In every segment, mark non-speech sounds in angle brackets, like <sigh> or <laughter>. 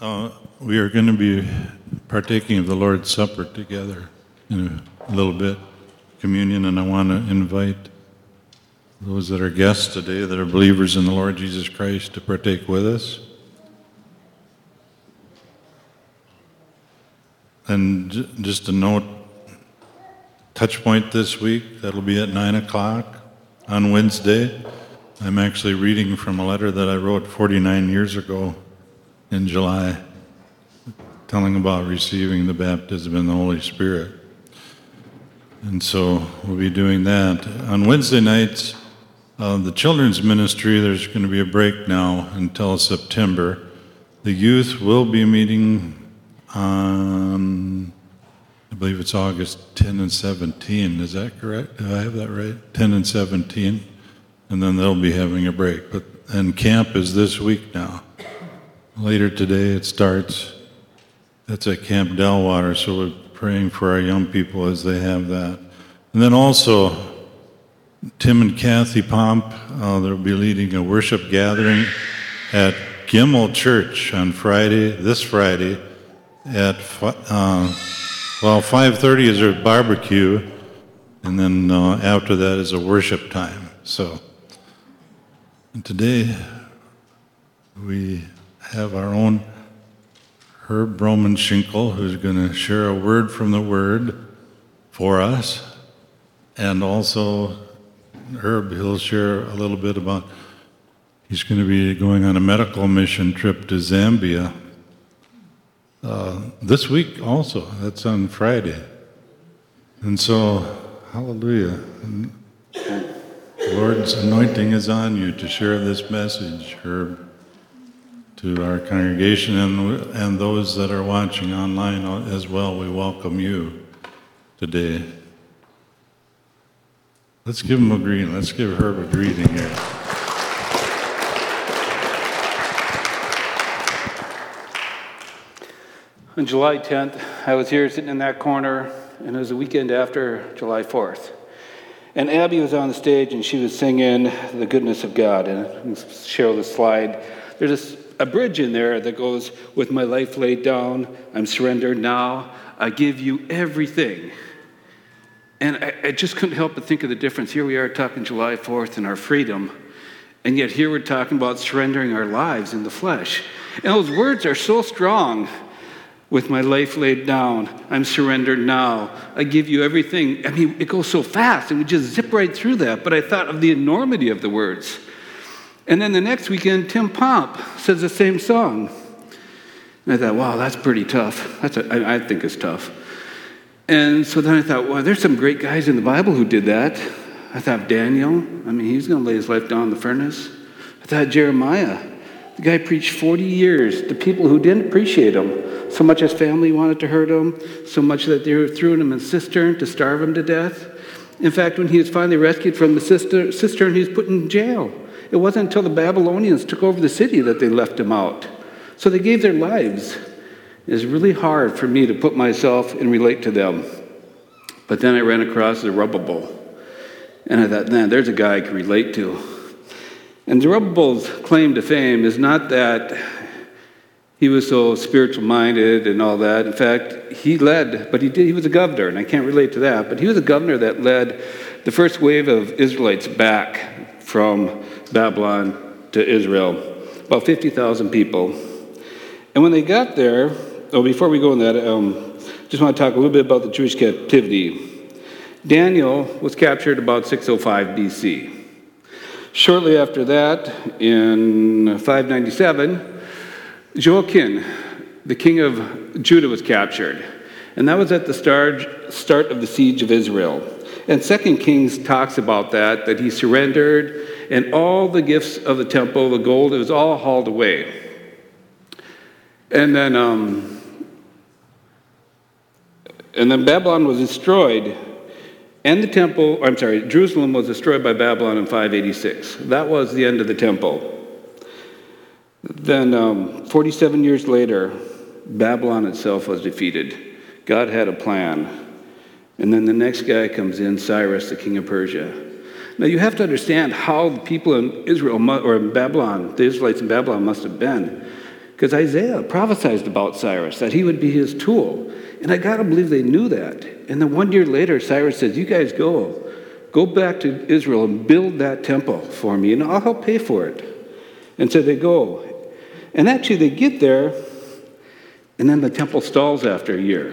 Uh, we are going to be partaking of the Lord's Supper together in a little bit, communion, and I want to invite those that are guests today that are believers in the Lord Jesus Christ to partake with us. And just a note, touch point this week, that'll be at 9 o'clock on Wednesday. I'm actually reading from a letter that I wrote 49 years ago in July, telling about receiving the baptism in the Holy Spirit. And so we'll be doing that. On Wednesday nights, uh, the children's ministry, there's going to be a break now until September. The youth will be meeting on, I believe it's August 10 and 17. Is that correct? Do I have that right? 10 and 17. And then they'll be having a break. But and camp is this week now. Later today it starts. That's at Camp Delwater, so we're praying for our young people as they have that. And then also, Tim and Kathy Pomp, uh, they'll be leading a worship gathering at Gimel Church on Friday, this Friday, at uh, well 5:30 is their barbecue, and then uh, after that is a worship time. So today we have our own Herb Broman Schinkel, who's going to share a word from the Word for us. And also, Herb, he'll share a little bit about, he's going to be going on a medical mission trip to Zambia uh, this week also. That's on Friday. And so, hallelujah. The Lord's anointing is on you to share this message, Herb to our congregation and, and those that are watching online as well. We welcome you today. Let's give him a greeting. Let's give Herb a greeting here. On July 10th, I was here sitting in that corner, and it was the weekend after July 4th. And Abby was on the stage and she was singing The Goodness of God. And show the slide. There's this a bridge in there that goes, With my life laid down, I'm surrendered now, I give you everything. And I, I, just couldn't help but think of the difference. Here we are talking July 4th and our freedom, and yet here we're talking about surrendering our lives in the flesh. And those words are so strong. With my life laid down, I'm surrendered now. I give you everything. I mean, it goes so fast, and we just zip right through that. But I thought of the enormity of the words. And then the next weekend, Tim Pomp says the same song. And I thought, wow, that's pretty tough. That's a, I, I think it's tough. And so then I thought, well, there's some great guys in the Bible who did that. I thought Daniel, I mean, he's going to lay his life down in the furnace. I thought Jeremiah, the guy preached 40 years to people who didn't appreciate him. So much his family wanted to hurt him, so much that they threw him in a cistern to starve him to death. In fact, when he was finally rescued from the cistern, he was put in jail. It wasn't until the Babylonians took over the city that they left him out. So they gave their lives. It's really hard for me to put myself and relate to them. But then I ran across Zerubbabel. And I thought, man, there's a guy I can relate to. And Zerubbabel's claim to fame is not that he was so spiritual minded and all that. In fact, he led, but he did, he was a governor, and I can't relate to that, but he was a governor that led the first wave of Israelites back from Babylon to Israel, about 50,000 people. And when they got there, oh, before we go on that, um, just want to talk a little bit about the Jewish captivity. Daniel was captured about 605 BC. Shortly after that, in 597, Joachim, the king of Judah, was captured. And that was at the start, of the siege of Israel. And Second Kings talks about that, that he surrendered and all the gifts of the temple, the gold, it was all hauled away. And then, um, and then Babylon was destroyed, and the temple, I'm sorry, Jerusalem was destroyed by Babylon in 586. That was the end of the temple. Then, um, 47 years later, Babylon itself was defeated. God had a plan. And then the next guy comes in, Cyrus, the king of Persia. Now you have to understand how the people in Israel or in Babylon, the Israelites in Babylon must have been. Because Isaiah prophesied about Cyrus, that he would be his tool. And I got to believe they knew that. And then one year later, Cyrus says, You guys go. Go back to Israel and build that temple for me, and I'll help pay for it. And so they go. And actually, they get there, and then the temple stalls after a year.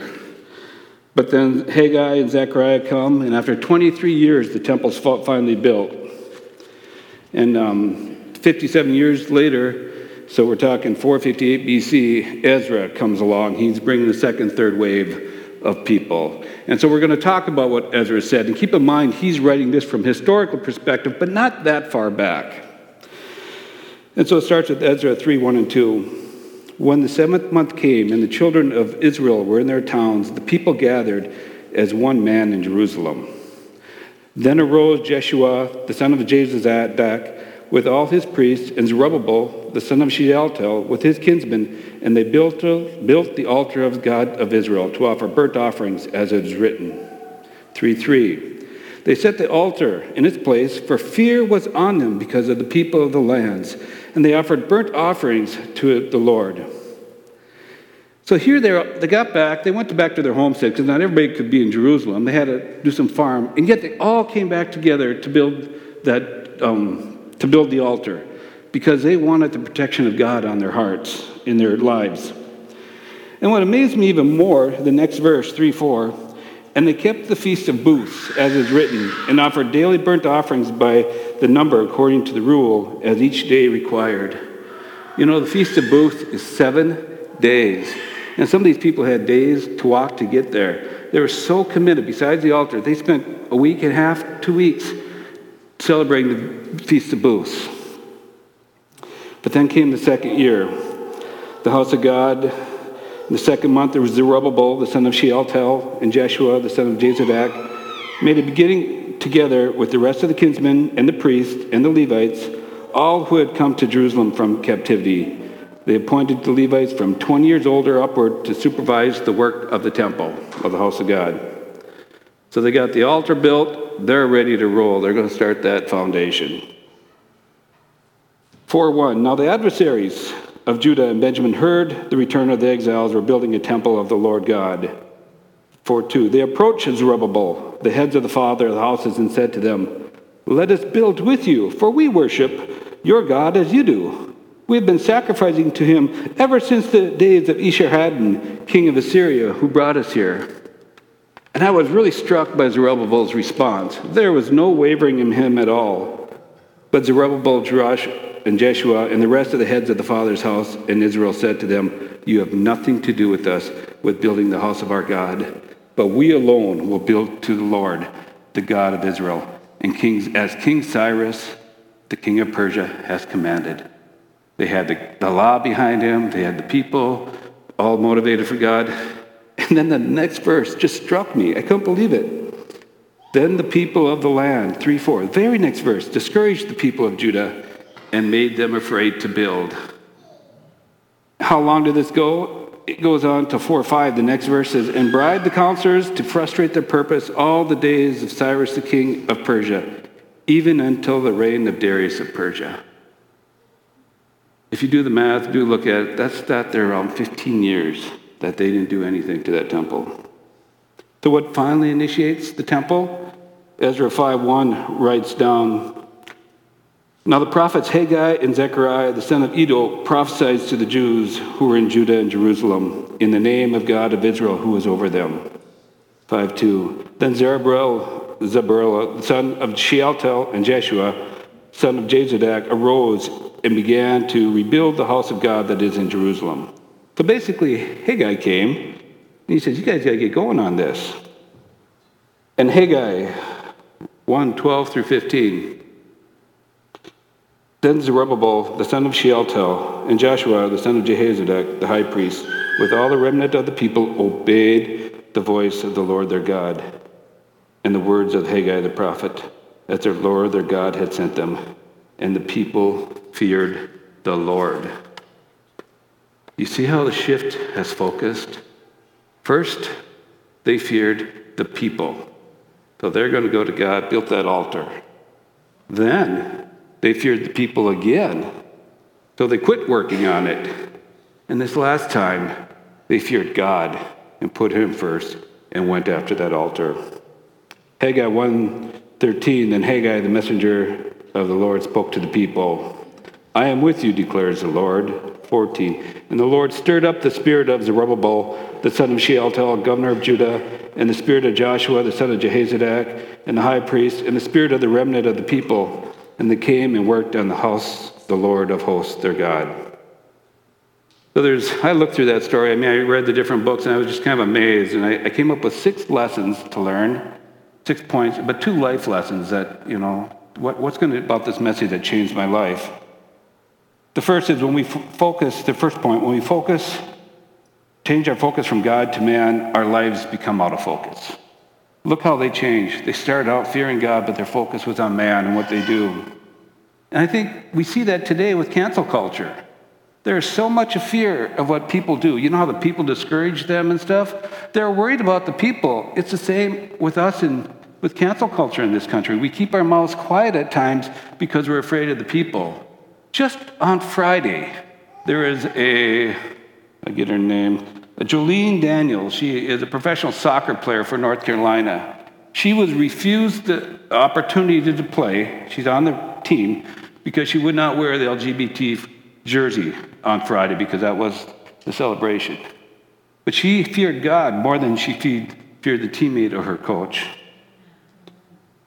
But then Haggai and Zechariah come, and after 23 years, the temple's finally built. And um, 57 years later, so we're talking 458 BC, Ezra comes along. He's bringing the second, third wave of people. And so we're going to talk about what Ezra said. And keep in mind, he's writing this from historical perspective, but not that far back. And so it starts with Ezra 3 1 and 2. When the seventh month came and the children of Israel were in their towns, the people gathered as one man in Jerusalem. Then arose Jeshua, the son of Jozadak, with all his priests, and Zerubbabel, the son of Shealtiel, with his kinsmen, and they built, built the altar of God of Israel to offer burnt offerings, as it is written. 3 3. They set the altar in its place, for fear was on them because of the people of the lands, and they offered burnt offerings to the Lord. So here they, they got back, they went back to their homestead because not everybody could be in Jerusalem. They had to do some farm, and yet they all came back together to build that um, to build the altar because they wanted the protection of God on their hearts, in their lives. And what amazed me even more, the next verse, 3 4, and they kept the feast of booths, as is written, and offered daily burnt offerings by the number according to the rule, as each day required. You know, the feast of booths is seven days. And some of these people had days to walk to get there. They were so committed. Besides the altar, they spent a week and a half, two weeks celebrating the Feast of Booths. But then came the second year. The house of God, in the second month, there was Zerubbabel, the son of Shealtiel, and Jeshua, the son of Jozadak, made a beginning together with the rest of the kinsmen and the priests and the Levites, all who had come to Jerusalem from captivity. They appointed the Levites from 20 years older upward to supervise the work of the temple of the house of God. So they got the altar built, they're ready to roll. They're going to start that foundation. 4 1. Now the adversaries of Judah and Benjamin heard the return of the exiles were building a temple of the Lord God. 4 2. They approached Zerubbabel, the heads of the father of the houses, and said to them, Let us build with you, for we worship your God as you do. We have been sacrificing to him ever since the days of Esarhaddon, king of Assyria, who brought us here. And I was really struck by Zerubbabel's response. There was no wavering in him at all. But Zerubbabel, and Jeshua, and the rest of the heads of the father's house in Israel said to them, You have nothing to do with us with building the house of our God, but we alone will build to the Lord, the God of Israel, and kings, as King Cyrus, the king of Persia, has commanded. They had the, the law behind him, they had the people all motivated for God. And then the next verse just struck me. I couldn't believe it. Then the people of the land, 3 4, very next verse, discouraged the people of Judah and made them afraid to build. How long did this go? It goes on to 4 or 5. The next verse says, And bribed the counselors to frustrate their purpose all the days of Cyrus the king of Persia, even until the reign of Darius of Persia. If you do the math, do look at it, that's that there around 15 years that they didn't do anything to that temple. So what finally initiates the temple? Ezra 5.1 writes down, Now the prophets Haggai and Zechariah, the son of Iddo, prophesied to the Jews who were in Judah and Jerusalem in the name of God of Israel who was over them. 5.2 Then Zerubbabel, Zerubbabel, the son of Shealtiel, and Jeshua, son of Jozadak, arose and began to rebuild the house of God that is in Jerusalem. So basically, Haggai came and he says, You guys got to get going on this. And Haggai 1 12 through 15. Then Zerubbabel, the son of Shealtiel, and Joshua, the son of Jehozadak, the high priest, with all the remnant of the people, obeyed the voice of the Lord their God and the words of Haggai the prophet, as their Lord their God had sent them. And the people feared the Lord. You see how the shift has focused? First, they feared the people. So they're going to go to God, built that altar. Then they feared the people again. So they quit working on it. And this last time, they feared God and put him first and went after that altar. Haggai 1:13 then Haggai the messenger of the Lord spoke to the people. I am with you declares the Lord. 14 And the Lord stirred up the spirit of Zerubbabel the son of Shealtiel governor of Judah and the spirit of Joshua the son of Jehozadak and the high priest and the spirit of the remnant of the people and they came and worked on the house the Lord of hosts their God. So there's, I looked through that story. I mean, I read the different books and I was just kind of amazed. And I, I came up with six lessons to learn, six points, but two life lessons that, you know, what, what's going to about this message that changed my life. The first is when we f- focus, the first point, when we focus, change our focus from God to man, our lives become out of focus. Look how they change. They started out fearing God, but their focus was on man and what they do. And I think we see that today with cancel culture. There's so much fear of what people do. You know how the people discourage them and stuff? They're worried about the people. It's the same with us and with cancel culture in this country. We keep our mouths quiet at times because we're afraid of the people. Just on Friday, there is a, I get her name, Jaelene Daniels. She is a professional soccer player for North Carolina. She was refused the opportunity to play. She's on the team because she would not wear the LGBT jersey on Friday because that was the celebration. But she feared God more than she feared the teammate or her coach.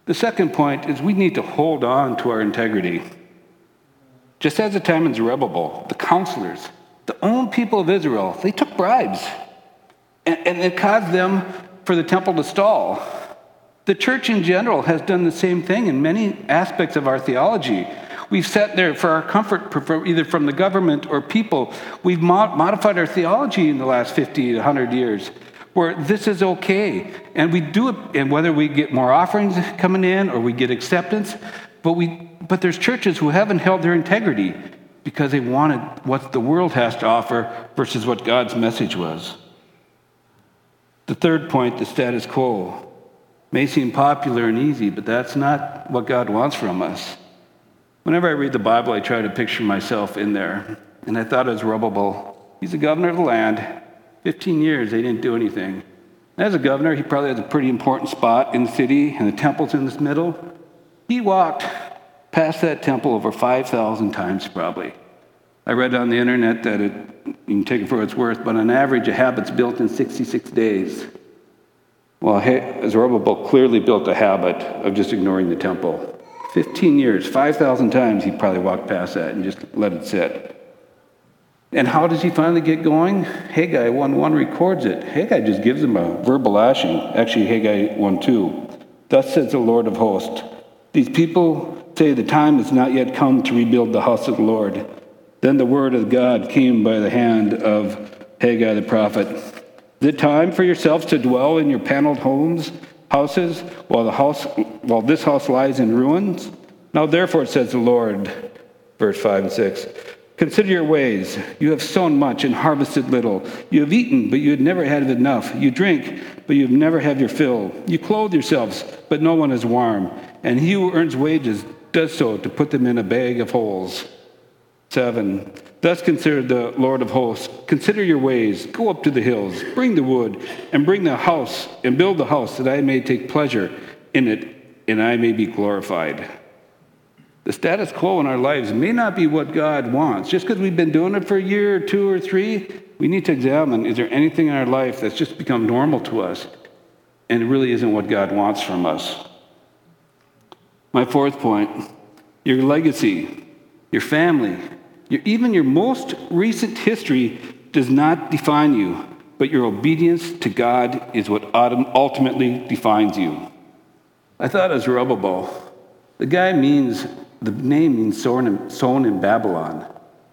The second point is we need to hold on to our integrity. Just as the time in Zerubbabel, the counselors, the own people of Israel, they took bribes. And, and it caused them for the temple to stall. The church in general has done the same thing in many aspects of our theology. We've sat there for our comfort, either from the government or people. We've modified our theology in the last 50 to 100 years where this is okay. And we do it, and whether we get more offerings coming in or we get acceptance, but, we, but there's churches who haven't held their integrity because they wanted what the world has to offer versus what God's message was. The third point, the status quo, may seem popular and easy, but that's not what God wants from us. Whenever I read the Bible, I try to picture myself in there. And I thought it was Zerubbabel. He's the governor of the land. 15 years, they didn't do anything. As a governor, he probably has a pretty important spot in the city, and the temple's in this middle. He walked past that temple over 5,000 times, probably. I read on the internet that it, you can take it for it's worth, but on average, a habit's built in 66 days. Well, Zerubbabel clearly built a habit of just ignoring the temple. 15 years, 5,000 times he probably walked past that and just let it sit. And how does he finally get going? Haggai 1.1 records it. Haggai just gives him a verbal lashing. Actually, Haggai 1.2. Thus says the Lord of hosts. These people say the time has not yet come to rebuild the house of the Lord. Then the word of God came by the hand of Haggai the prophet. It time for yourselves to dwell in your paneled homes houses, while, the house, while this house lies in ruins? Now, therefore, says the Lord, verse 5 and 6 Consider your ways. You have sown much and harvested little. You have eaten, but you have never had enough. You drink, but you have never had your fill. You clothe yourselves, but no one is warm. And he who earns wages does so to put them in a bag of holes. 7. Thus consider the Lord of hosts. Consider your ways. Go up to the hills. Bring the wood, and bring the house, and build the house, that I may take pleasure in it, and I may be glorified. The status quo in our lives may not be what God wants. Just because we've been doing it for a year or two or three, we need to examine is there anything in our life that's just become normal to us and it really isn't what God wants from us? My fourth point your legacy, your family, your, even your most recent history does not define you, but your obedience to God is what ultimately defines you. I thought as Zerubbabel. The guy means, the name means sown in, sown in Babylon.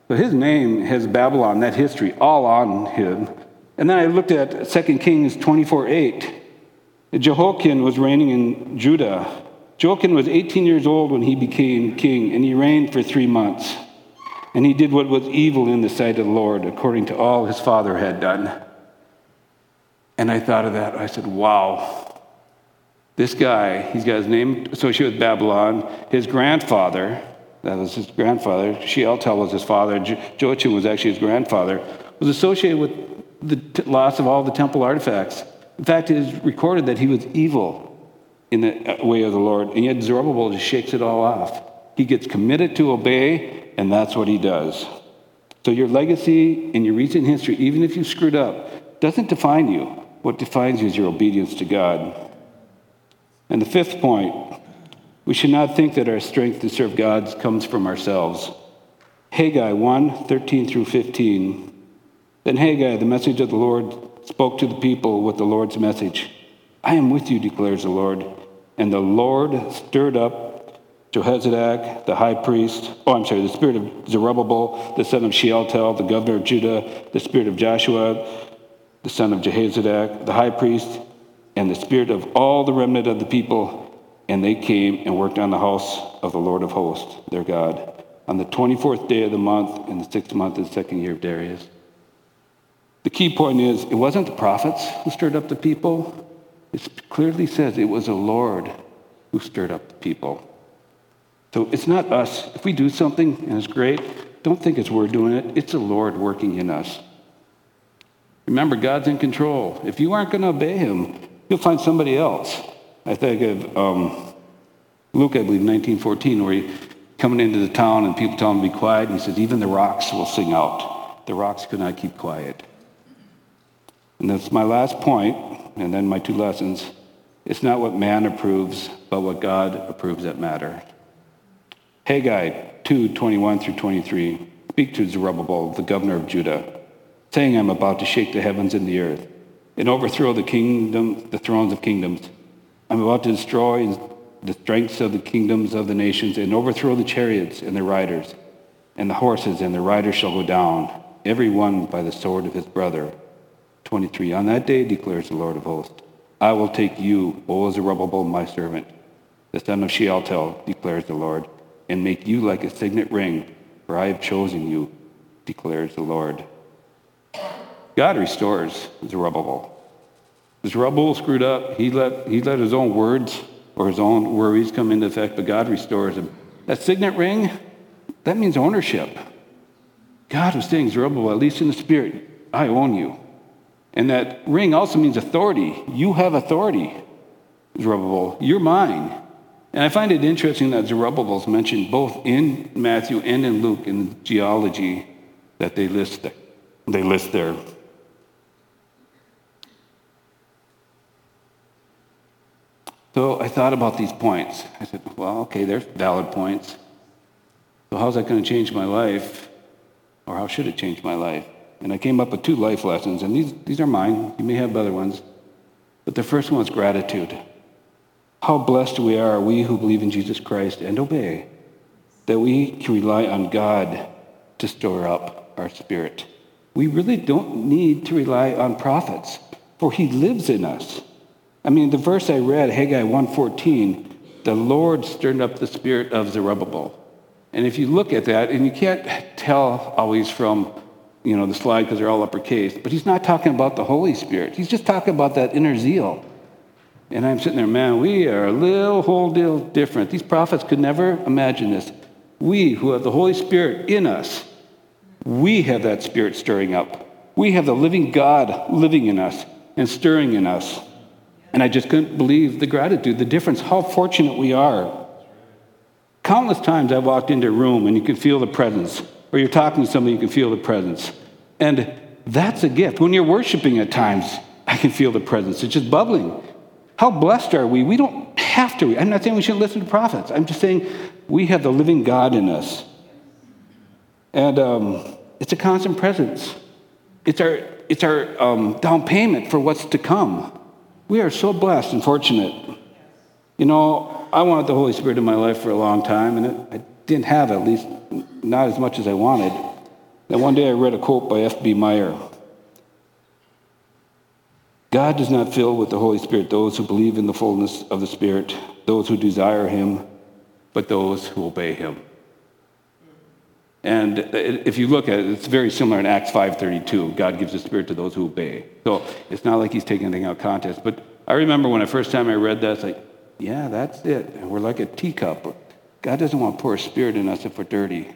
So his name has Babylon, that history, all on him. And then I looked at 2 Kings 24 8. Jehoiachin was reigning in Judah. Jehoiachin was 18 years old when he became king, and he reigned for three months. And he did what was evil in the sight of the Lord, according to all his father had done. And I thought of that. I said, wow, this guy, he's got his name associated with Babylon. His grandfather, that was his grandfather, Shealtiel was his father, Joachim was actually his grandfather, was associated with the t- loss of all the temple artifacts. In fact, it is recorded that he was evil in the way of the Lord, and yet Zerubbabel just shakes it all off. He gets committed to obey, and that's what he does. So your legacy and your recent history, even if you screwed up, doesn't define you. What defines you is your obedience to God. And the fifth point, we should not think that our strength to serve God comes from ourselves. Haggai 1 13 through 15. Then Haggai, the message of the Lord, spoke to the people with the Lord's message I am with you, declares the Lord. And the Lord stirred up Jehozadak, the high priest, oh, I'm sorry, the spirit of Zerubbabel, the son of Shealtiel, the governor of Judah, the spirit of Joshua, the son of Jehozadak, the high priest, and the spirit of all the remnant of the people. And they came and worked on the house of the Lord of hosts, their God, on the 24th day of the month, in the sixth month of the second year of Darius. The key point is it wasn't the prophets who stirred up the people, it clearly says it was the Lord who stirred up the people. So it's not us. If we do something and it's great, don't think it's we're doing it. It's the Lord working in us. Remember, God's in control. If you aren't going to obey Him, you'll find somebody else. I think of um, Luke, I believe, 1914, where he coming into the town and people tell him to be quiet. And he says, even the rocks will sing out. The rocks could not keep quiet. And that's my last point, and then my two lessons. It's not what man approves, but what God approves that matter. Haggai 2 21 through 23. Speak to Zerubbabel, the governor of Judah, saying, I'm about to shake the heavens and the earth and overthrow the kingdom, the thrones of kingdoms. I'm about to destroy the strengths of the kingdoms of the nations and overthrow the chariots and their riders, and the horses and their riders shall go down, every one by the sword of his brother. 23. On that day, declares the Lord of hosts, I will take you, O Zerubbabel, my servant, the son of Shealtiel, declares the Lord, and make you like a signet ring, for I have chosen you, declares the Lord. God restores Zerubbabel. Zerubbabel screwed up. He let, he let his own words or his own worries come into effect, but God restores him. That signet ring, that means ownership. God was saying, Zerubbabel, at least in the spirit, I own you. And that ring also means authority. You have authority, Zerubbabel. You're mine. And I find it interesting that Zerubbabel is mentioned both in Matthew and in Luke in the genealogy that they list. They list there. So I thought about these points. I said, well, okay, there's valid points. So how's that going to change my life? Or how should it change my life? And I came up with two life lessons, and these, these are mine. You may have other ones. But the first one is gratitude. How blessed we are, we who believe in Jesus Christ and obey, that we can rely on God to store up our spirit. We really don't need to rely on prophets, for he lives in us. I mean, the verse I read, Haggai 1.14, the Lord stirred up the spirit of Zerubbabel. And if you look at that, and you can't tell always from you know, the slide because they're all uppercase. But he's not talking about the Holy Spirit. He's just talking about that inner zeal. And I'm sitting there, man, we are a little whole deal different. These prophets could never imagine this. We who have the Holy Spirit in us, we have that Spirit stirring up. We have the living God living in us and stirring in us. And I just couldn't believe the gratitude, the difference, how fortunate we are. Countless times I've walked into a room and you can feel the presence or you're talking to somebody, you can feel the presence. And that's a gift. When you're worshiping at times, I can feel the presence. It's just bubbling. How blessed are we? We don't have to. I'm not saying we shouldn't listen to prophets. I'm just saying we have the living God in us. And um, it's a constant presence. It's our, it's our um, down payment for what's to come. We are so blessed and fortunate. You know, I wanted the Holy Spirit in my life for a long time, and it, I didn't have at least not as much as I wanted. Then one day I read a quote by F.B. Meyer. God does not fill with the Holy Spirit those who believe in the fullness of the Spirit, those who desire Him, but those who obey Him. And if you look at it, it's very similar in Acts 5.32. God gives the Spirit to those who obey. So it's not like he's taking anything out of context. But I remember when the first time I read that, it's like, yeah, that's it. We're like a teacup. God doesn't want a spirit in us if we're dirty.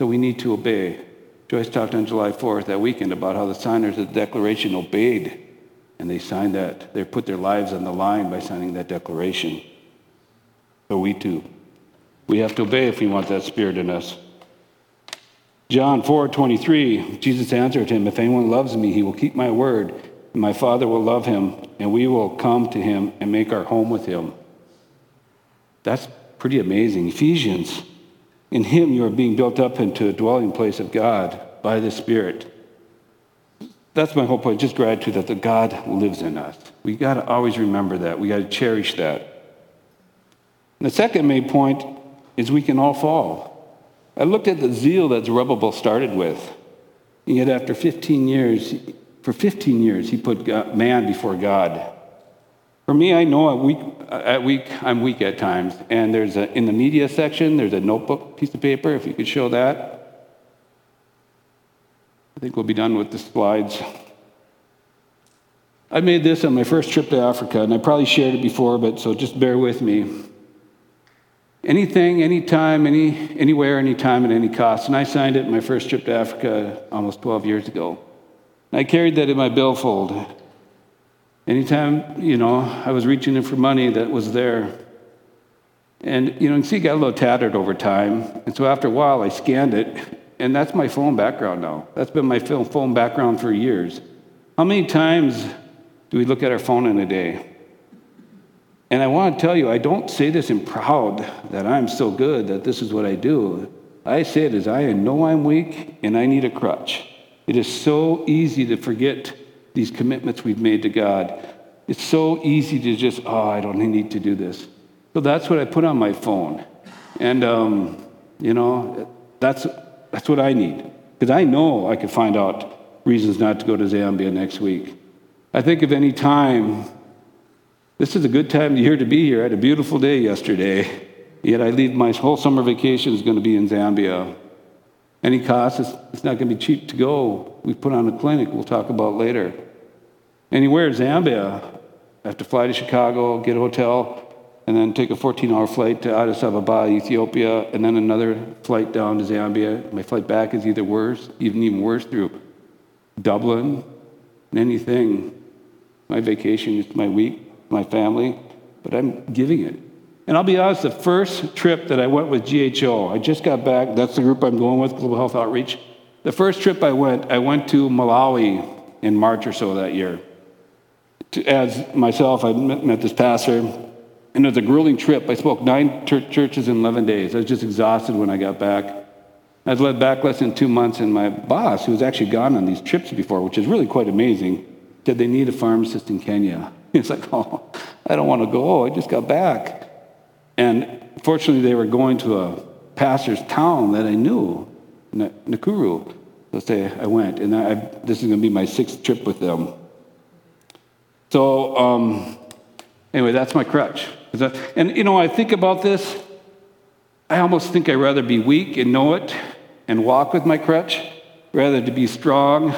So we need to obey. Joyce talked on July 4th that weekend about how the signers of the Declaration obeyed, and they signed that. They put their lives on the line by signing that declaration. So we too. We have to obey if we want that spirit in us. John 4 23, Jesus answered him, If anyone loves me, he will keep my word, and my Father will love him, and we will come to him and make our home with him. That's pretty amazing. Ephesians, in him you are being built up into a dwelling place of God by the Spirit. That's my whole point, just gratitude that the God lives in us. We got to always remember that. We got to cherish that. And the second main point is we can all fall. I looked at the zeal that Zerubbabel started with. And yet, after 15 years, for 15 years, he put God, man before God. For me, I know at week, at I'm weak at times. And there's a, in the media section, there's a notebook piece of paper, if you could show that. I think we'll be done with the slides. I made this on my first trip to Africa, and I probably shared it before, but so just bear with me. Anything, anytime, any, anywhere, anytime, at any cost. And I signed it my first trip to Africa almost 12 years ago. I carried that in my billfold. Anytime, you know, I was reaching in for money that was there. And, you know, you see it got a little tattered over time. And so after a while, I scanned it, and that's my phone background now. That's been my phone background for years. How many times do we look at our phone in a day? And I want to tell you, I don't say this in proud that I'm so good that this is what I do. I say it as I know I'm weak and I need a crutch. It is so easy to forget these commitments we've made to God. It's so easy to just, oh, I don't need to do this. So that's what I put on my phone. And, um, you know, that's, that's what I need. Because I know I could find out reasons not to go to Zambia next week. I think of any time this is a good time of year to be here. I had a beautiful day yesterday, yet I leave my whole summer vacation is going to be in Zambia. Any cost, it's, it's not going to be cheap to go. We put on a clinic we'll talk about later. Anywhere, in Zambia, I have to fly to Chicago, get a hotel, and then take a 14 hour flight to Addis Ababa, Ethiopia, and then another flight down to Zambia. My flight back is either worse, even even worse, through Dublin, and anything. My vacation is my week my family, but I'm giving it. And I'll be honest, the first trip that I went with GHO, I just got back, that's the group I'm going with, Global Health Outreach. The first trip I went, I went to Malawi in March or so that year. To, as myself, I met, met this pastor, and it was a grueling trip. I spoke nine churches in 11 days. I was just exhausted when I got back. I was led back less than two months, and my boss, who was actually gone on these trips before, which is really quite amazing, said they need a pharmacist in Kenya. <laughs> He's like, oh, I don't want to go. I just got back. And fortunately, they were going to a pastor's town that I knew, Nakuru. So say I went, and I, this is going to be my sixth trip with them. So um, anyway, that's my crutch. And you know, I think about this. I almost think I'd rather be weak and know it and walk with my crutch rather to be strong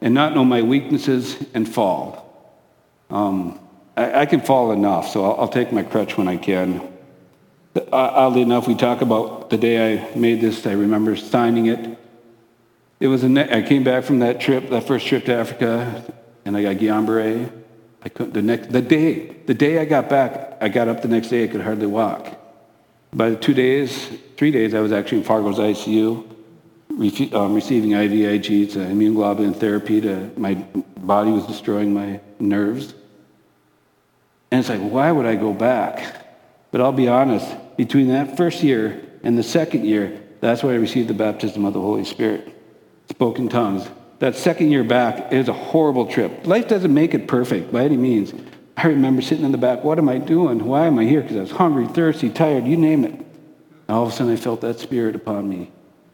and not know my weaknesses and fall. Um, I, I, can fall enough, so I'll, I'll, take my crutch when I can. Uh, oddly enough, we talk about the day I made this. I remember signing it. It was I came back from that trip, that first trip to Africa, and I got Guillain-Barré. I couldn't the next the day the day I got back. I got up the next day. I could hardly walk. By the two days, three days, I was actually in Fargo's ICU, refu- um, receiving IVIG, it's immune globulin therapy. To my body was destroying my nerves. And it's like, why would I go back? But I'll be honest, between that first year and the second year, that's when I received the baptism of the Holy Spirit. Spoken tongues. That second year back is a horrible trip. Life doesn't make it perfect by any means. I remember sitting in the back, what am I doing? Why am I here? Because I was hungry, thirsty, tired, you name it. And all of a sudden I felt that spirit upon me.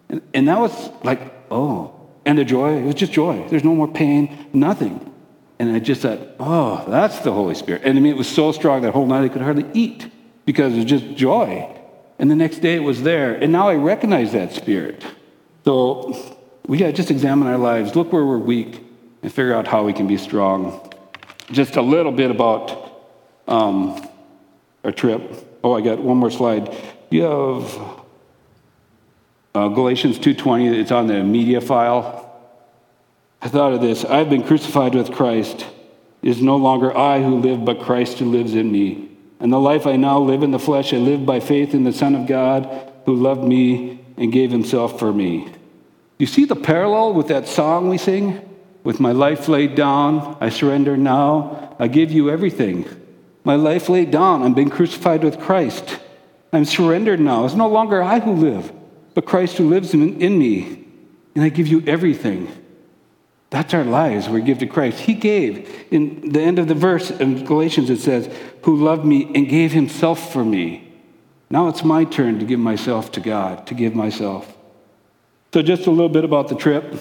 And, and that was like, oh. And the joy, it was just joy. There's no more pain, nothing. And I just thought, oh, that's the Holy Spirit. And I mean, it was so strong that whole night I could hardly eat because it was just joy. And the next day it was there. And now I recognize that Spirit. So we got to just examine our lives, look where we're weak, and figure out how we can be strong. Just a little bit about um, our trip. Oh, I got one more slide. You have Uh, Galatians 2:20, it's on the media file. I thought of this. I've been crucified with Christ. It is no longer I who live, but Christ who lives in me. And the life I now live in the flesh, I live by faith in the Son of God who loved me and gave himself for me. You see the parallel with that song we sing? With my life laid down, I surrender now. I give you everything. My life laid down, I'm being crucified with Christ. I'm surrendered now. It's no longer I who live, but Christ who lives in, in me. And I give you everything. That's our lives we give to Christ. He gave. In the end of the verse in Galatians, it says, Who loved me and gave himself for me. Now it's my turn to give myself to God, to give myself. So, just a little bit about the trip.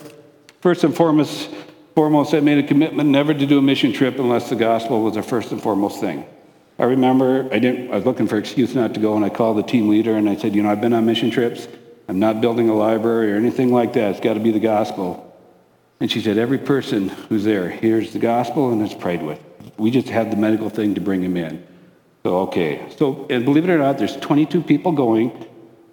First and foremost, foremost, I made a commitment never to do a mission trip unless the gospel was the first and foremost thing. I remember I didn't. I was looking for excuse not to go, and I called the team leader and I said, "You know, I've been on mission trips. I'm not building a library or anything like that. It's got to be the gospel." And she said, Every person who's there hears the gospel and is prayed with. We just have the medical thing to bring him in. So, okay. So, and believe it or not, there's 22 people going.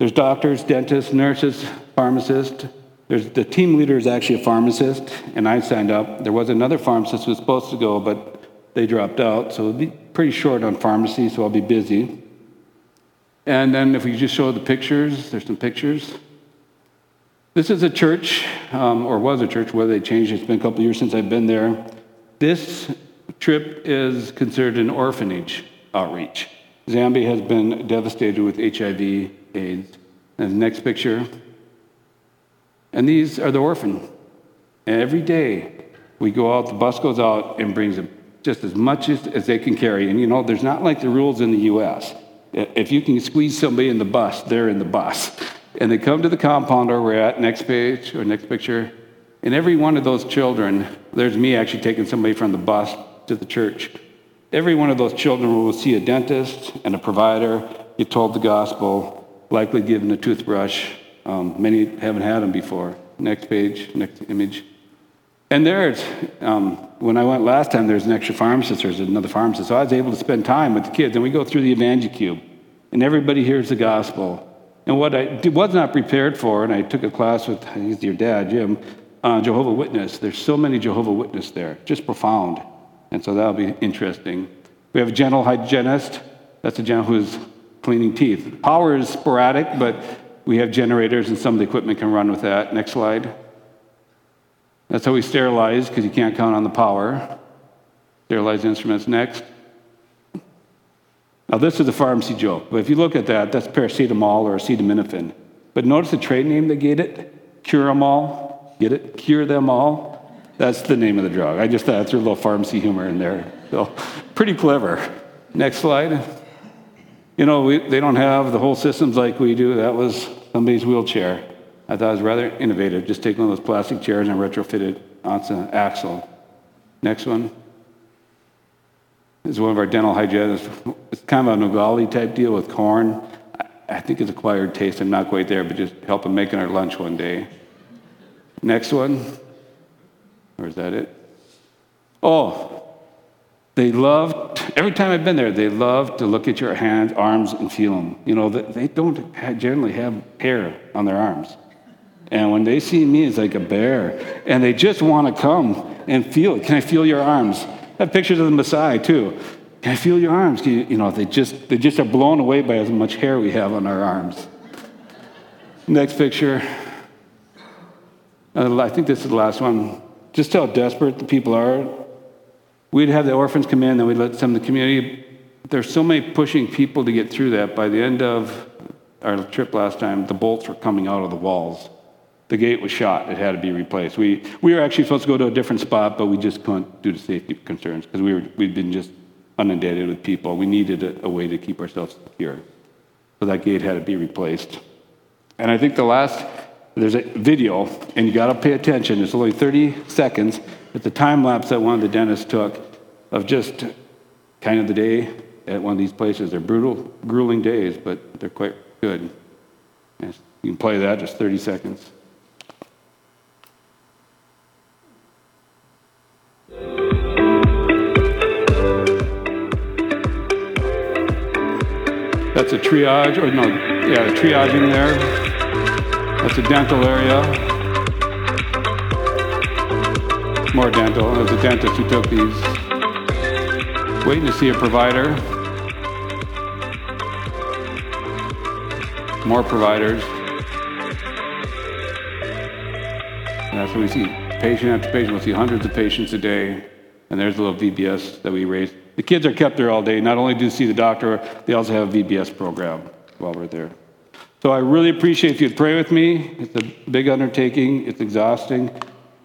There's doctors, dentists, nurses, pharmacists. There's, the team leader is actually a pharmacist, and I signed up. There was another pharmacist who was supposed to go, but they dropped out. So, it'll be pretty short on pharmacy, so I'll be busy. And then, if we just show the pictures, there's some pictures. This is a church, um, or was a church, whether they changed. It's been a couple years since I've been there. This trip is considered an orphanage outreach. Zambia has been devastated with HIV, AIDS. And the next picture. And these are the orphan. And every day we go out, the bus goes out and brings them just as much as, as they can carry. And you know, there's not like the rules in the US. If you can squeeze somebody in the bus, they're in the bus. And they come to the compound where we're at, next page or next picture. And every one of those children, there's me actually taking somebody from the bus to the church. Every one of those children will see a dentist and a provider, get told the gospel, likely given a toothbrush. Um, many haven't had them before. Next page, next image. And there's, um, when I went last time, there's an extra pharmacist, there's another pharmacist. So I was able to spend time with the kids. And we go through the EvangeCube, and everybody hears the gospel. And what I was not prepared for, and I took a class with he's your dad, Jim, uh, Jehovah Witness. There's so many Jehovah Witness there, just profound. And so that'll be interesting. We have a dental hygienist. That's a gentle who's cleaning teeth. Power is sporadic, but we have generators, and some of the equipment can run with that. Next slide. That's how we sterilize, because you can't count on the power. Sterilize instruments. Next. Now, this is a pharmacy joke, but if you look at that, that's paracetamol or acetaminophen. But notice the trade name they gave it Cure them all. Get it? Cure them all. That's the name of the drug. I just thought that's a little pharmacy humor in there. So, pretty clever. Next slide. You know, we, they don't have the whole systems like we do. That was somebody's wheelchair. I thought it was rather innovative. Just take one of those plastic chairs and retrofit it onto an axle. Next one is one of our dental hygienists. It's kind of a Nugali type deal with corn. I think it's acquired taste. I'm not quite there, but just help making our lunch one day. Next one. Or is that it? Oh, they love, every time I've been there, they love to look at your hands, arms, and feel them. You know, they don't generally have hair on their arms. And when they see me, it's like a bear. And they just want to come and feel it. Can I feel your arms? I have pictures of the Messiah too. Can I feel your arms? You, you know, they just, they just are blown away by as much hair we have on our arms. Next picture. Uh, I think this is the last one. Just how desperate the people are. We'd have the orphans come in, then we'd let some of the community. There's so many pushing people to get through that. By the end of our trip last time, the bolts were coming out of the walls. The gate was shot. It had to be replaced. We, we were actually supposed to go to a different spot, but we just couldn't due to safety concerns because we were, we'd been just inundated with people. We needed a, a way to keep ourselves secure. So that gate had to be replaced. And I think the last, there's a video, and you got to pay attention. It's only 30 seconds. It's a time lapse that one of the dentists took of just kind of the day at one of these places. They're brutal, grueling days, but they're quite good. You can play that, just 30 seconds. That's a triage, or no, yeah, triaging there. That's a dental area. More dental. Uh, there's a dentist who took these. Waiting to see a provider. More providers. And that's what we see. Patient after patient. We'll see hundreds of patients a day. And there's a little VBS that we raise. The kids are kept there all day. Not only do you see the doctor, they also have a VBS program while we're there. So I really appreciate if you'd pray with me. It's a big undertaking, it's exhausting,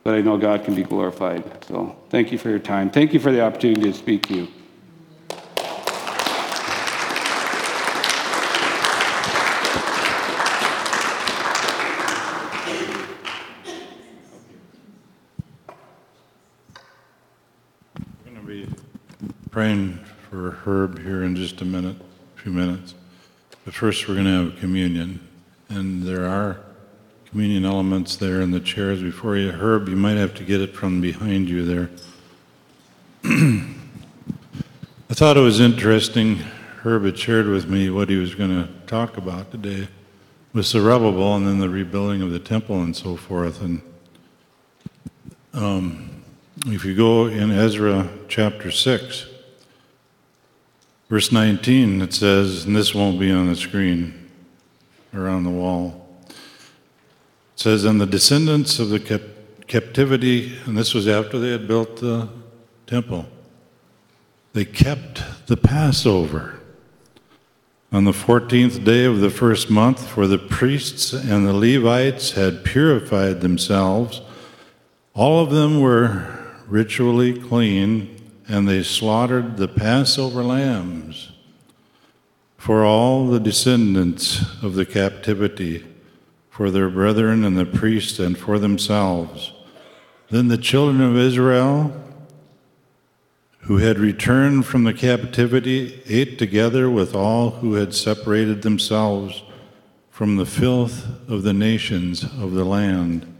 but I know God can be glorified. So thank you for your time. Thank you for the opportunity to speak to you. We're going to be praying for Herb here in just a minute, a few minutes. But first, we're going to have communion. And there are communion elements there in the chairs before you. Herb, you might have to get it from behind you there. <clears throat> I thought it was interesting. Herb had shared with me what he was going to talk about today with Zerubbabel and then the rebuilding of the temple and so forth. And um, if you go in Ezra chapter 6, verse 19, it says, and this won't be on the screen or on the wall. It says, And the descendants of the cap- captivity, and this was after they had built the temple, they kept the Passover on the 14th day of the first month, for the priests and the Levites had purified themselves. All of them were ritually clean, and they slaughtered the Passover lambs for all the descendants of the captivity, for their brethren and the priests, and for themselves. Then the children of Israel, who had returned from the captivity, ate together with all who had separated themselves from the filth of the nations of the land,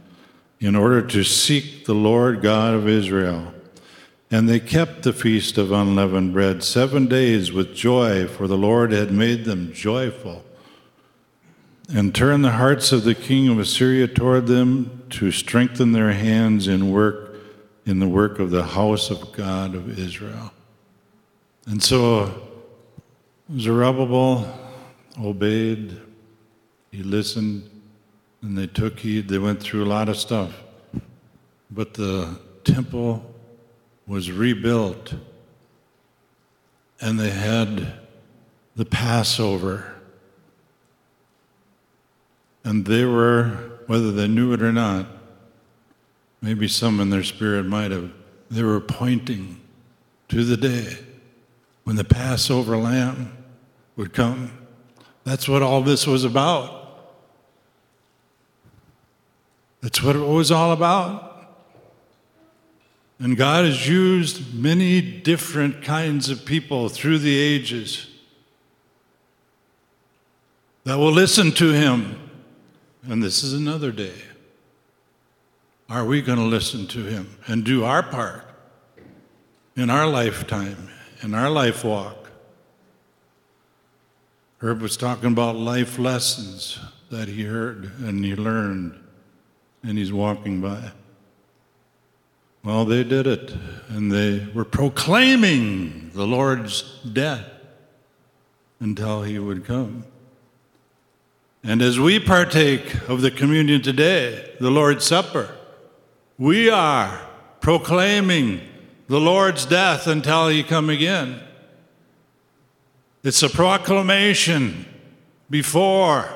in order to seek the Lord God of Israel. And they kept the feast of unleavened bread seven days with joy, for the Lord had made them joyful. And turn the hearts of the king of Assyria toward them to strengthen their hands in work in the work of the house of God of Israel. And so Zerubbabel obeyed, he listened, and they took heed. They went through a lot of stuff. But the temple was rebuilt, and they had the Passover. And they were, whether they knew it or not, maybe some in their spirit might have, they were pointing to the day when the Passover lamb would come. That's what all this was about. That's what it was all about. And God has used many different kinds of people through the ages that will listen to Him. And this is another day. Are we going to listen to Him and do our part in our lifetime, in our life walk? Herb was talking about life lessons that he heard and he learned, and he's walking by. Well, they did it, and they were proclaiming the Lord's death until he would come. And as we partake of the communion today, the Lord's Supper, we are proclaiming the Lord's death until he come again. It's a proclamation before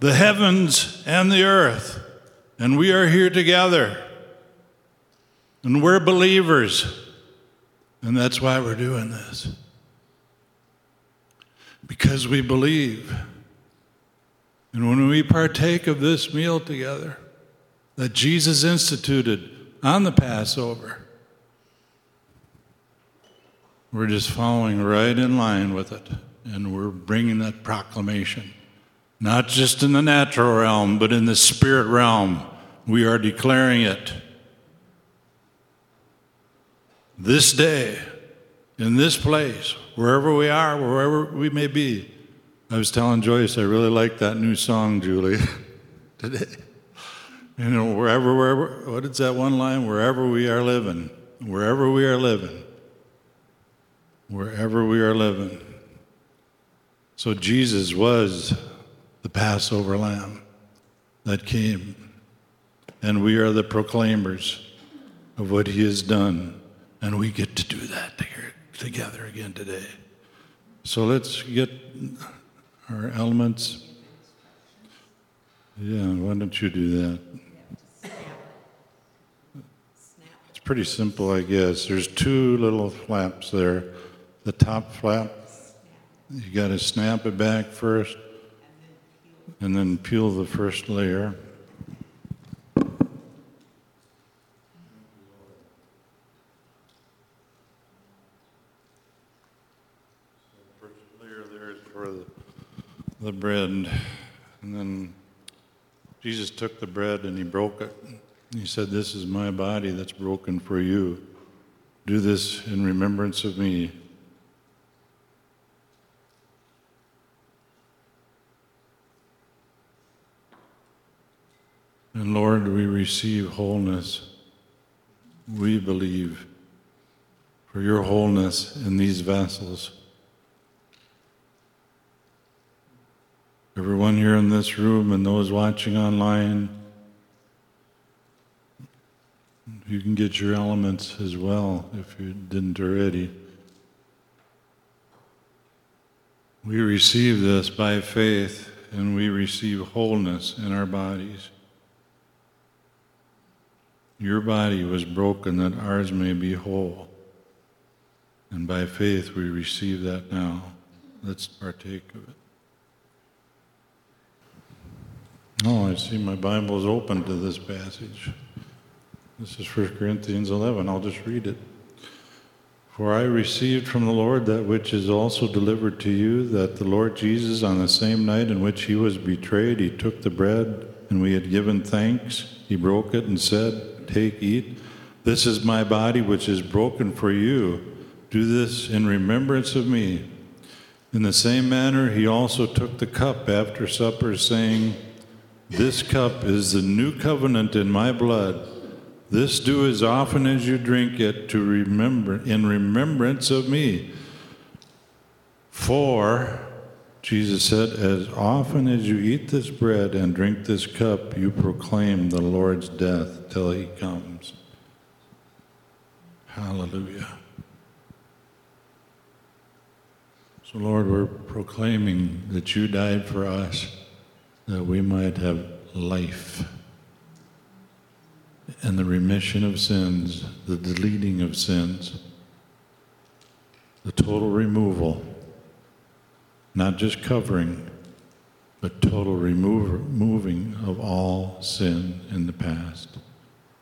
the heavens and the earth, and we are here together. And we're believers. And that's why we're doing this. Because we believe. And when we partake of this meal together that Jesus instituted on the Passover, we're just following right in line with it. And we're bringing that proclamation, not just in the natural realm, but in the spirit realm. We are declaring it this day, in this place, wherever we are, wherever we may be. I was telling Joyce, I really like that new song, Julie. <laughs> today. You know, wherever, wherever, what is that one line? Wherever we are living, wherever we are living, wherever we are living. So Jesus was the Passover lamb that came, and we are the proclaimers of what he has done, and we get to do that together again today. So let's get our elements. Yeah, why don't you do that? It's pretty simple, I guess. There's two little flaps there. The top flap, you got to snap it back first and then peel the first layer. First layer there is for the, the bread. And then Jesus took the bread and he broke it. He said, This is my body that's broken for you. Do this in remembrance of me. And Lord, we receive wholeness. We believe for your wholeness in these vessels. Everyone here in this room and those watching online, you can get your elements as well if you didn't already. We receive this by faith and we receive wholeness in our bodies. Your body was broken that ours may be whole. And by faith we receive that now. Let's partake of it. Oh, I see my Bible is open to this passage. This is 1 Corinthians 11. I'll just read it. For I received from the Lord that which is also delivered to you, that the Lord Jesus, on the same night in which he was betrayed, he took the bread, and we had given thanks. He broke it and said, Take, eat. This is my body, which is broken for you. Do this in remembrance of me. In the same manner, he also took the cup after supper, saying, This cup is the new covenant in my blood. This do as often as you drink it to remember in remembrance of me. For Jesus said, As often as you eat this bread and drink this cup, you proclaim the Lord's death till he comes. Hallelujah. So, Lord, we're proclaiming that you died for us, that we might have life and the remission of sins, the deleting of sins, the total removal not just covering, but total removing of all sin in the past.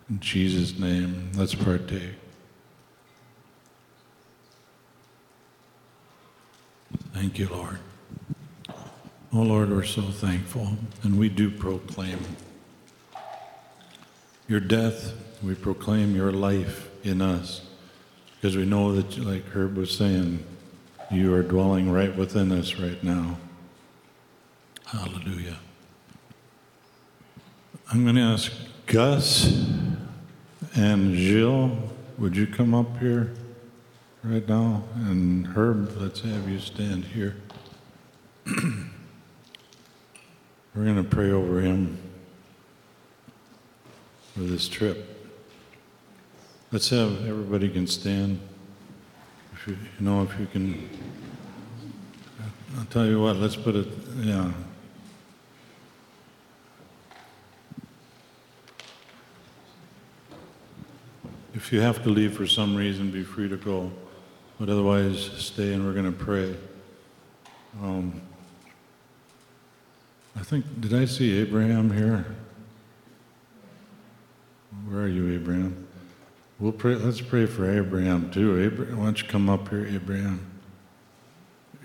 In Jesus' name, let's partake. Thank you, Lord. Oh, Lord, we're so thankful, and we do proclaim your death. We proclaim your life in us because we know that, like Herb was saying, you are dwelling right within us right now. Hallelujah. I'm going to ask Gus and Jill, would you come up here right now? And Herb, let's have you stand here. <clears throat> We're going to pray over him for this trip. Let's have everybody can stand you, you know, if you can, I'll tell you what, let's put it, yeah. If you have to leave for some reason, be free to go. But otherwise, stay and we're going to pray. Um, I think, did I see Abraham here? Where are you, Abraham? We'll pray. Let's pray for Abraham too. Abraham, why don't you come up here, Abraham?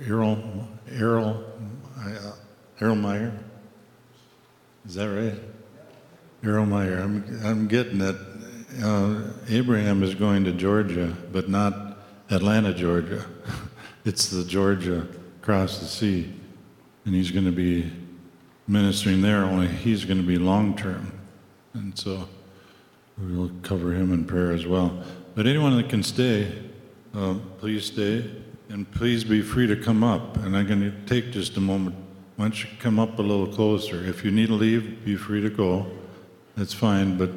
Errol, Errol, uh, Errol Meyer. Is that right? Errol Meyer. I'm, I'm getting it. Uh, Abraham is going to Georgia, but not Atlanta, Georgia. <laughs> it's the Georgia across the sea, and he's going to be ministering there, only he's going to be long term. And so we'll cover him in prayer as well. But anyone that can stay, uh, please stay. And please be free to come up. And I'm going to take just a moment. Why don't you come up a little closer? If you need to leave, be free to go. That's fine. But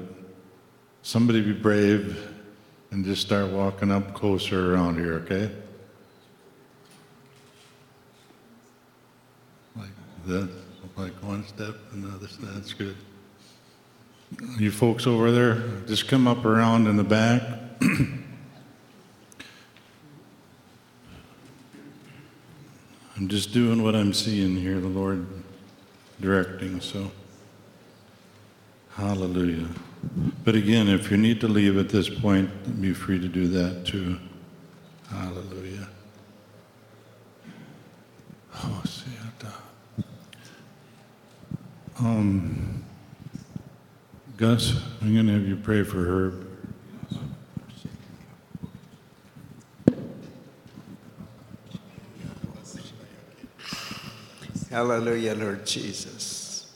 somebody be brave and just start walking up closer around here, okay? Like that, like one step, another step. That's good. You folks over there, just come up around in the back. <clears throat> I'm just doing what I'm seeing here, the Lord directing, so hallelujah. But again, if you need to leave at this point, be free to do that too. Hallelujah. Oh, see. Um, Gus, I'm going to have you pray for her. Hallelujah, Lord Jesus.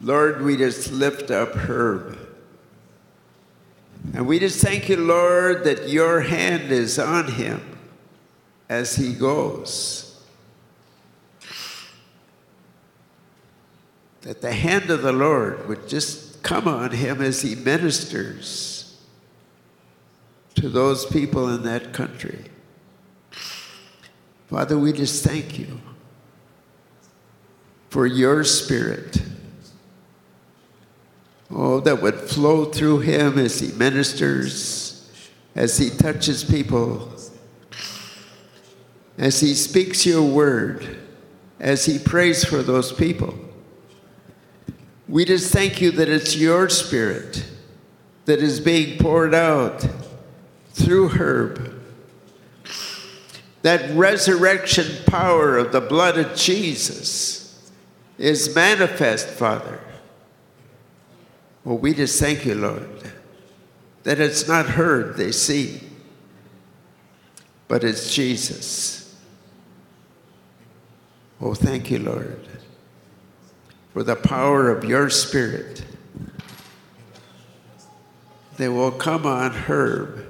Lord, we just lift up Herb. And we just thank you, Lord, that your hand is on him as he goes. That the hand of the Lord would just come on him as he ministers to those people in that country. Father, we just thank you for your spirit. Oh, that would flow through him as he ministers, as he touches people, as he speaks your word, as he prays for those people. We just thank you that it's your spirit that is being poured out through Herb. That resurrection power of the blood of Jesus is manifest, Father. Well, we just thank you, Lord, that it's not Herb, they see, but it's Jesus. Oh, thank you, Lord, for the power of your Spirit that will come on Herb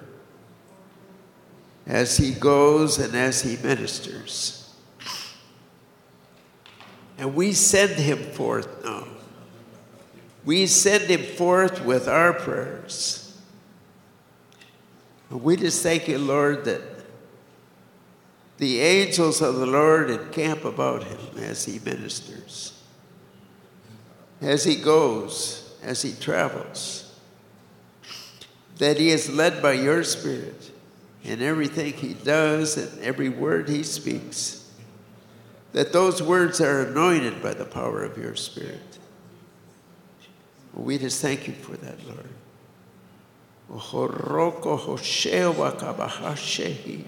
as he goes and as he ministers. And we send him forth now. We send him forth with our prayers. And we just thank you, Lord, that the angels of the Lord encamp about him as he ministers, as he goes, as he travels, that he is led by your Spirit in everything he does and every word he speaks, that those words are anointed by the power of your Spirit. We just thank you for that, Lord. Oroko hoshewa kabahashehi.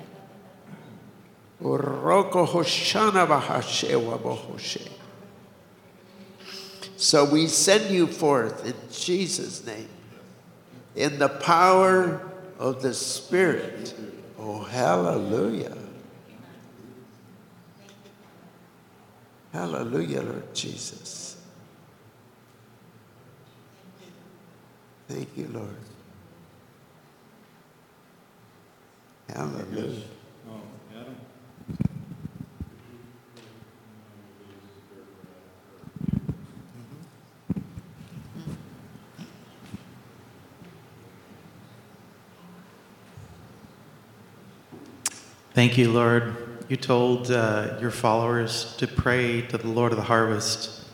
Oroko hoshana bahashewa bohoshe. So we send you forth in Jesus' name, in the power of the Spirit. Oh, hallelujah. Hallelujah, Lord Jesus. Thank you, Lord. Hallelujah. Thank you, Lord. You told uh, your followers to pray to the Lord of the harvest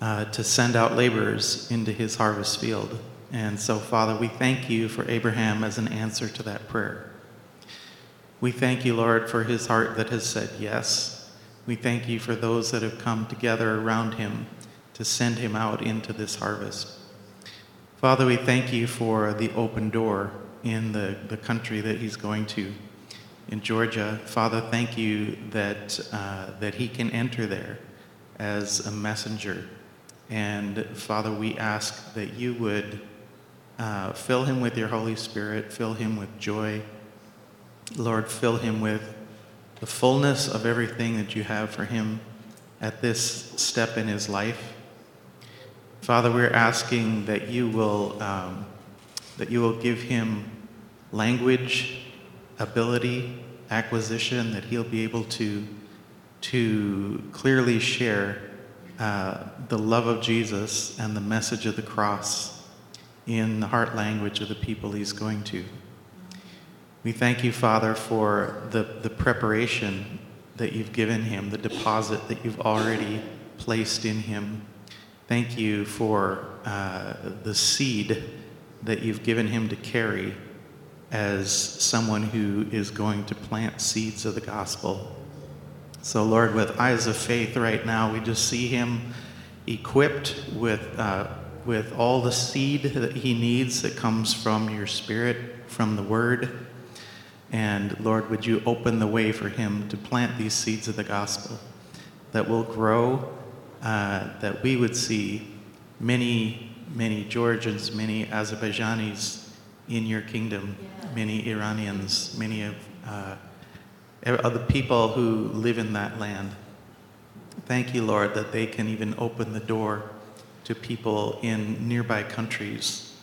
uh, to send out laborers into his harvest field. And so, Father, we thank you for Abraham as an answer to that prayer. We thank you, Lord, for his heart that has said yes. We thank you for those that have come together around him to send him out into this harvest. Father, we thank you for the open door in the, the country that he's going to in Georgia. Father, thank you that, uh, that he can enter there as a messenger. And Father, we ask that you would uh, fill him with your Holy Spirit, fill him with joy. Lord, fill him with the fullness of everything that you have for him at this step in his life. Father, we're asking that you will, um, that you will give him language, ability, acquisition, that he'll be able to, to clearly share uh, the love of Jesus and the message of the cross in the heart language of the people he's going to. We thank you, Father, for the, the preparation that you've given him, the deposit that you've already placed in him. Thank you for uh, the seed that you've given him to carry as someone who is going to plant seeds of the gospel. So, Lord, with eyes of faith right now, we just see him equipped with, uh, with all the seed that he needs that comes from your spirit, from the word. And Lord, would you open the way for him to plant these seeds of the gospel that will grow, uh, that we would see many, many Georgians, many Azerbaijanis in your kingdom, many Iranians, many of, uh, of the people who live in that land. Thank you, Lord, that they can even open the door to people in nearby countries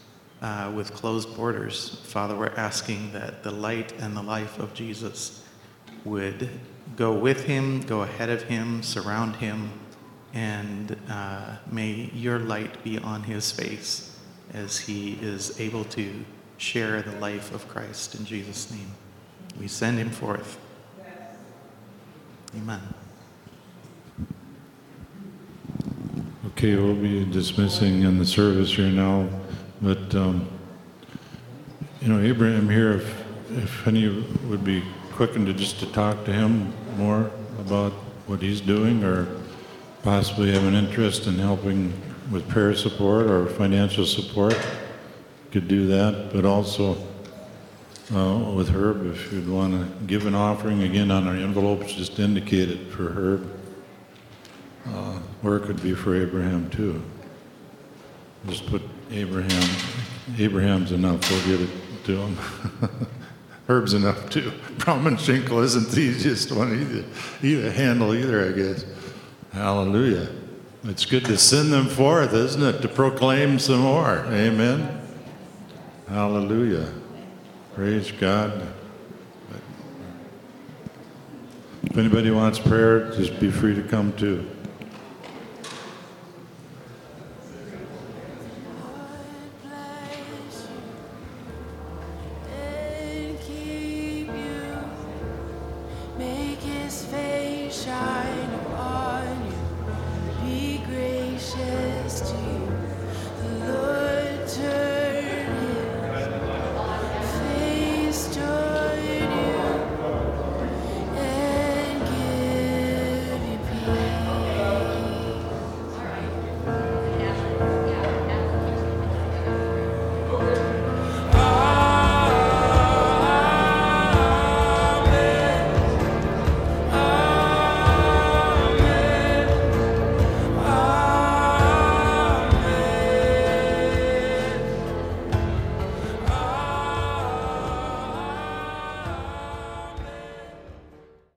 uh, with closed borders. Father, we're asking that the light and the life of Jesus would go with him, go ahead of him, surround him, and uh, may your light be on his face as he is able to share the life of Christ in Jesus' name. We send him forth. Amen. Okay, we'll be dismissing in the service here now, but, um, you know, Abraham here, if, if any would be quickened to just to talk to him more about what he's doing or possibly have an interest in helping with prayer support or financial support, could do that, but also uh, with Herb, if you'd want to give an offering, again, on our envelopes, just indicate it for Herb. Uh, Or it could be for Abraham, too. Just put Abraham, Abraham's enough, we'll get it to him. <laughs> Herb's enough, too. <laughs> Brahman isn't the easiest one either, either handle either, I guess. Hallelujah. It's good to send them forth, isn't it, to proclaim some more. Amen. Hallelujah. Praise God. If anybody wants prayer, just be free to come too.